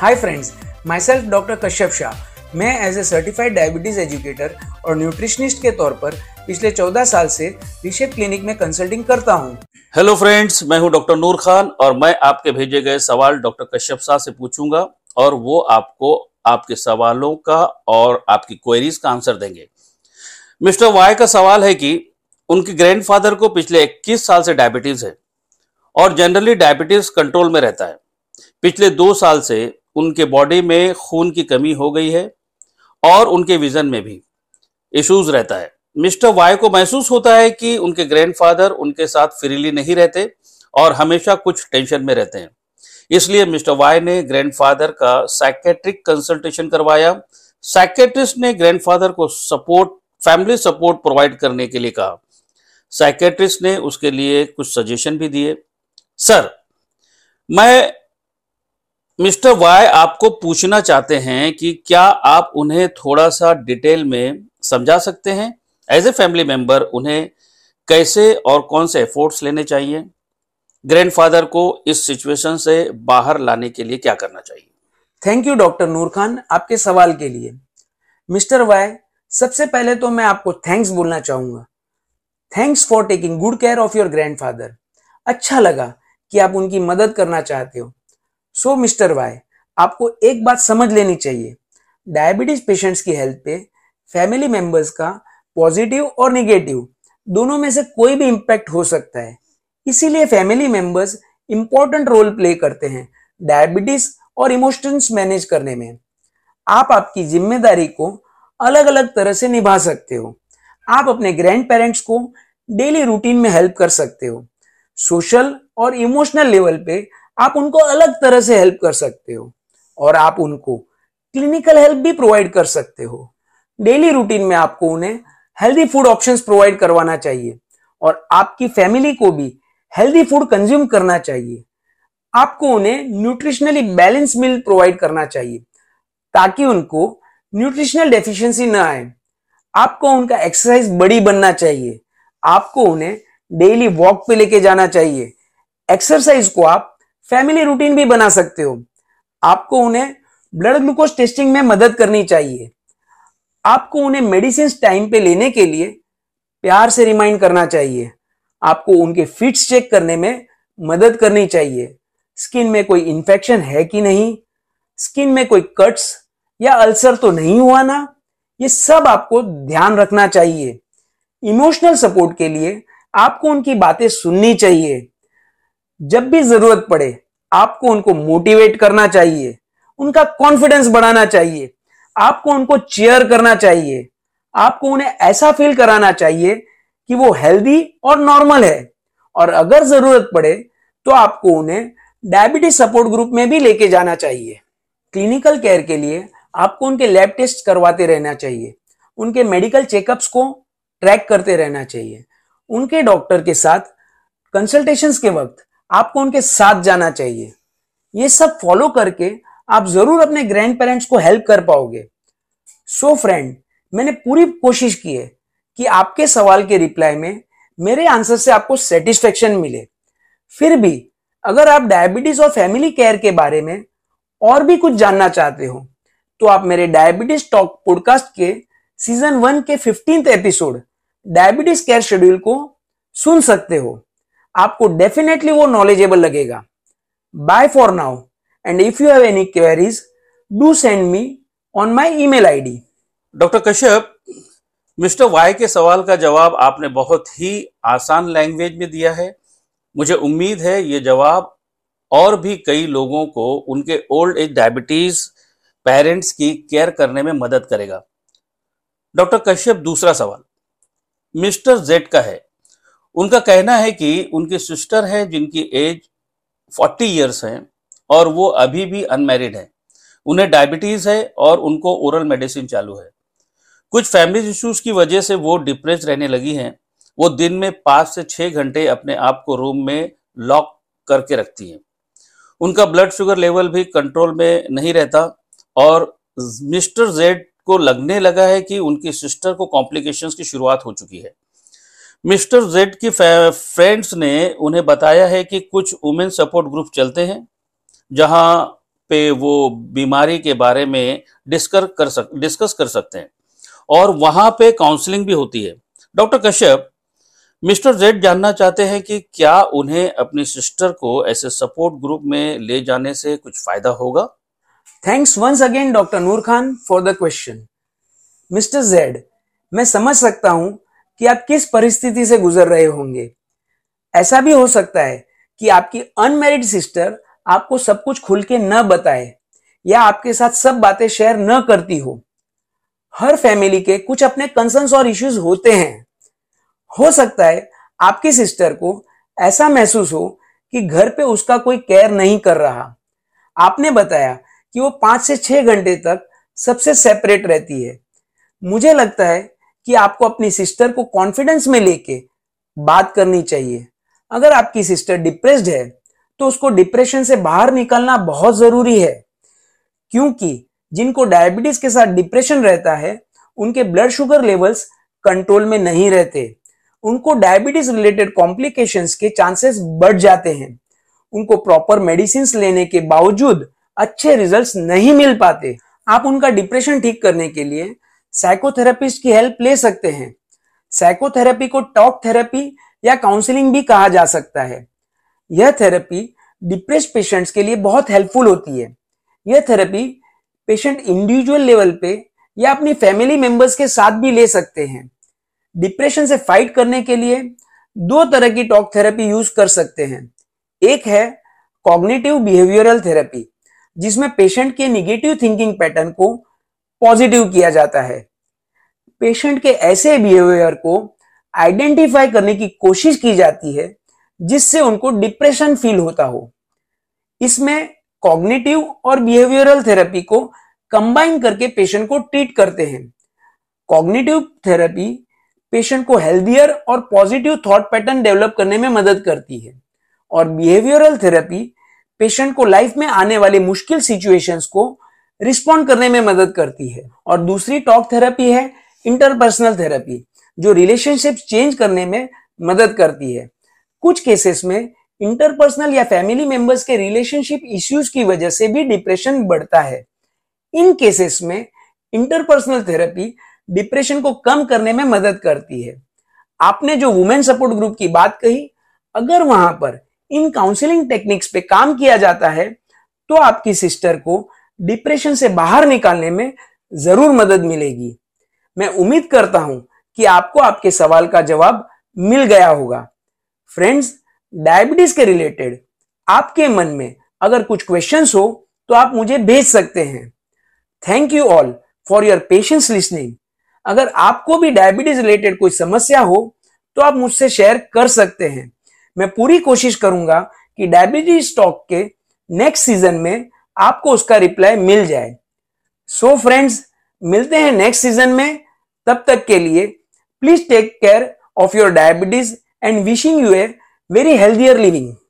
Hi friends myself doctor Kashyap Shah मैं as a certified diabetes educator और nutritionist के तौर पर पिछले 14 साल से रिशेप क्लिनिक में कंसल्टिंग करता हूँ। हेलो फ्रेंड्स मैं हूँ डॉक्टर नूर खान और मैं आपके भेजे गए सवाल डॉक्टर कश्यप शाह से पूछूँगा और वो आपको आपके सवालों का और आपकी क्वेरीज का आंसर देंगे। मिस्टर वाई का सवाल है कि उनके ग्रैंडफादर को पिछले 21 साल से डायबिटीज़ है और जनरली डायबिटीज़ कंट्रोल में रहता है। पिछले दो साल से उनके बॉडी में खून की कमी हो गई है और उनके विजन में भी। इश्यूज़ रहता है। मिस्टर वाई को महसूस होता है कि उनके ग्रैंडफादर उनके साथ फ्रीली नहीं रहते और हमेशा कुछ टेंशन में रहते हैं। इसलिए मिस्टर वाई ने ग्रैंडफादर का साइकेट्रिक कंसल्टेशन करवाया। साइकेट्रिस्ट ने ग्रैंडफादर को सपोर्ट फैमिली सपोर्ट प्रोवाइड करने के लिए कहा। साइकेट्रिस्ट ने उसके लिए कुछ सजेशन भी दिए। सर मैं मिस्टर वाई आपको पूछना चाहते हैं कि क्या आप उन्हें थोड़ा सा डिटेल में समझा सकते हैं? एज ए फैमिली मेंबर उन्हें कैसे और कौन से एफर्ट्स लेने चाहिए? ग्रैंडफादर को इस सिचुएशन से बाहर लाने के लिए क्या करना चाहिए? Thank you doctor Noor Khan आपके सवाल के लिए। मिस्टर वाई, सबसे पहले तो मैं आपको थैंक्स बोलना चाहूँगा। Thanks for taking good care of your grandfather अच्छा लगा कि आप उनकी मदद करना चाहते हो। सो मिस्टर वाई आपको एक बात समझ लेनी चाहिए। डायबिटीज़ पेशेंट्स की हेल्थ पे फैमिली मेंबर्स का पॉजिटिव और निगेटिव दोनों में से कोई भी इंपैक्ट हो सकता है। इसीलिए family members important role play करते हैं डायबिटीज़ और इमोशंस मैनेज करने में। आप आपकी ज़िम्मेदारी को अलग अलग तरह से निभा सकते हो। आप अपने ग्रैंड पेरेंट्स को डेली रूटीन में हेल्प कर सकते हो। सोशल और इमोशनल लेवल पे आप उनको अलग तरह से हेल्प कर सकते हो और आप उनको क्लिनिकल हेल्प भी प्रोवाइड कर सकते हो। डेली रूटीन में आपको उन्हें हेल्दी फ़ूड ऑप्शंस प्रोवाइड करवाना चाहिए और आपकी फैमिली को भी हेल्दी फ़ूड कंज्यूम करना चाहिए। आपको उन्हें न्यूट्रिशनली बैलेंस मील प्रोवाइड करना चाहिए ताकि उनको न्यूट्रिशनल डेफिशिएंसी ना आए। आपको उनका एक्सरसाइज बड़ी बनना चाहिए। आपको उन्हें डेली वॉक पे लेके जाना चाहिए। एक्सरसाइज को आप फैमिली रूटीन भी बना सकते हो। आपको उन्हें ब्लड ग्लूकोज टेस्टिंग में मदद करनी चाहिए। आपको उन्हें मेडिसिन टाइम पे लेने के लिए प्यार से रिमाइंड करना चाहिए। आपको उनके फिट्स चेक करने में मदद करनी चाहिए। स्किन में कोई इंफेक्शन है कि नहीं? स्किन में कोई कट्स या अल्सर तो नहीं हुआ ना? ये सब आपको ध्यान रखना चाहिए। इमोशनल सपोर्ट के लिए आपको उनकी बातें सुननी चाहिए। जब भी ज़रूरत पड़े, आपको उनको मोटिवेट करना चाहिए, उनका कॉन्फिडेंस बढ़ाना चाहिए, आपको उनको चेयर करना चाहिए, आपको उन्हें ऐसा फील कराना चाहिए कि वो हेल्दी और नॉर्मल है। और अगर ज़रूरत पड़े तो आपको उन्हें डायबिटीज़ सपोर्ट ग्रुप में भी लेके जाना चाहिए। क्लिनिकल केयर के लिए आपको उनके लैब टेस्ट करवाते रहना चाहिए, उनके मेडिकल चेकअप्स को ट्रैक करते रहना चाहिए, उनके डॉक्टर के साथ कंसल्टेशंस के वक्त आपको उनके साथ जाना चाहिए। ये सब फॉलो करके आप ज़रूर अपने ग्रैंड पेरेंट्स को हेल्प कर पाओगे। सो so फ्रेंड मैंने पूरी कोशिश की है कि आपके सवाल के रिप्लाई में मेरे आंसर से आपको सेटिस्फेक्शन मिले। फिर भी अगर आप डायबिटीज़ और फैमिली केयर के बारे में और भी कुछ जानना चाहते हो तो आप मेरे डायबिटीज़ टॉक पॉडकास्ट के सीज़न वन के fifteenth episode diabetes care schedule को सुन सकते हो। आपको डेफिनेटली वो नॉलेजेबल लगेगा। Bye for now and if you have any queries do send me on my email ID doctor Kashyap mister Y के सवाल का जवाब आपने बहुत ही आसान लैंग्वेज में दिया है। मुझे उम्मीद है ये जवाब और भी कई लोगों को उनके ओल्ड एज डायबिटीज़ पेरेंट्स की केयर करने में मदद करेगा। डॉक्टर कश्यप दूसरा सवाल। मिस्टर जेड का है उनका कहना है कि उनकी सिस्टर है जिनकी एज 40 इयर्स है और वो अभी भी अनमेरिड है। उन्हें डायबिटीज़ है और उनको ओरल मेडिसिन चालू है। कुछ फैमिली इश्यूज़ की वजह से वो डिप्रेस रहने लगी हैं। वो दिन में पाँच से छः घंटे अपने आप को रूम में लॉक करके रखती हैं। उनका ब्लड शुगर लेवल भी कंट्रोल में नहीं रहता और मिस्टर जेड को लगने लगा है कि उनकी सिस्टर को कॉम्प्लिकेशंस की शुरुआत हो चुकी है। मिस्टर जेड की फ्रेंड्स ने उन्हें बताया है कि कुछ वुमेन सपोर्ट ग्रुप चलते हैं, जहाँ पे वो बीमारी के बारे में डिस्कस कर सक डिस्कस कर सकते हैं। और वहाँ पे काउंसलिंग भी होती है। डॉक्टर कश्यप, मिस्टर जेड जानना चाहते हैं कि क्या उन्हें अपनी सिस्टर को ऐसे सपोर्ट ग्रुप में ले जाने से कुछ फ़ायदा होगा? Thanks once again doctor Noor Khan for the question mister Z मैं समझ सकता हूँ कि आप किस परिस्थिति से गुजर रहे होंगे। ऐसा भी हो सकता है कि आपकी अनमेरिड सिस्टर आपको सब कुछ खुल के न बताए या आपके साथ सब बातें शेयर न करती हो। हर फैमिली के कुछ अपने कंसर्न्स और इश्यूज़ होते हैं। हो सकता है आपकी सिस्टर को ऐसा महसूस हो कि घर पे उसका कोई केयर नहीं कर रहा। आपने बताया कि वो पाँच से छह घंटे तक सबसे सेपरेट रहती है। मुझे लगता है कि आपको अपनी सिस्टर को कॉन्फिडेंस में लेके बात करनी चाहिए। अगर आपकी सिस्टर डिप्रेस्ड है तो उसको डिप्रेशन से बाहर निकलना बहुत ज़रूरी है। क्योंकि जिनको डायबिटीज़ के साथ डिप्रेशन रहता है, उनके ब्लड शुगर लेवल्स कंट्रोल में नहीं रहते। उनको डायबिटीज़ रिलेटेड कॉम्प्लिकेशंस के चांसेस बढ़ जाते हैं। उनको प्रॉपर मेडिसिन लेने के बावजूद अच्छे रिजल्ट्स नहीं मिल पाते। आप उनका डिप्रेशन ठीक करने के लिए साइकोथेरेपिस्ट की हेल्प ले सकते हैं। साइकोथेरेपी को टॉक थेरेपी या काउंसलिंग भी कहा जा सकता है। यह थेरेपी डिप्रेस पेशेंट्स के लिए बहुत हेल्पफुल होती है। यह थेरेपी पेशेंट इंडिविजुअल लेवल पे या अपनी फैमिली मेंबर्स के साथ भी ले सकते हैं। डिप्रेशन से फाइट करने के लिए दो तरह की टॉक थेरेपी यूज़ कर सकते हैं। एक है कॉग्निटिव बिहेवियरल थेरेपी जिसमें पेशेंट के निगेटिव थिंकिंग पैटर्न को पॉजिटिव किया जाता है। पेशेंट के ऐसे बिहेवियर को आइडेंटिफाई करने की कोशिश की जाती है, जिससे उनको डिप्रेशन फील होता हो। इसमें कॉग्निटिव और बिहेवियरल थेरेपी को कंबाइन करके पेशेंट को ट्रीट करते हैं। कॉग्निटिव थेरेपी पेशेंट को हेल्दियर और पॉजिटिव थॉट पैटर्न डेवलप करने में मदद करती है और बिहेवियरल थेरेपी पेशेंट को लाइफ में आने वाले मुश्किल सिचुएशंस को रिस्पॉन्ड करने में मदद करती है। और दूसरी टॉक थेरेपी है, इंटरपर्सनल थेरेपी, जो रिलेशनशिप चेंज करने में मदद करती है। कुछ केसेस में इंटरपर्सनल या फैमिली मेंबर्स के रिलेशनशिप इश्यूज़ की वजह से भी डिप्रेशन बढ़ता है। इन केसेस में इंटरपर्सनल थेरेपी डिप्रेशन को कम करने में मदद करती है। आपने जो वुमेन सपोर्ट ग्रुप की बात कही, अगर वहाँ पर इन काउंसलिंग टेक्निक्स पे काम किया जाता है तो आपकी सिस्टर को डिप्रेशन से बाहर निकालने में ज़रूर मदद मिलेगी। मैं उम्मीद करता हूँ कि आपको आपके सवाल का जवाब मिल गया होगा। फ्रेंड्स, डायबिटीज़ के रिलेटेड आपके मन में अगर कुछ क्वेश्चंस हो तो आप मुझे भेज सकते हैं। Thank you all for your patience listening अगर आपको भी डायबिटीज़ रिलेटेड कोई समस्या हो तो आप मुझसे शेयर कर सकते हैं। मैं पूरी कोशिश करूँगा कि डायबिटीज़ टॉक के नेक्स्ट सीज़न में आपको उसका रिप्लाई मिल जाए सो so फ्रेंड्स मिलते हैं नेक्स्ट सीज़न में तब तक के लिए please take care of your diabetes and wishing you a very healthier living.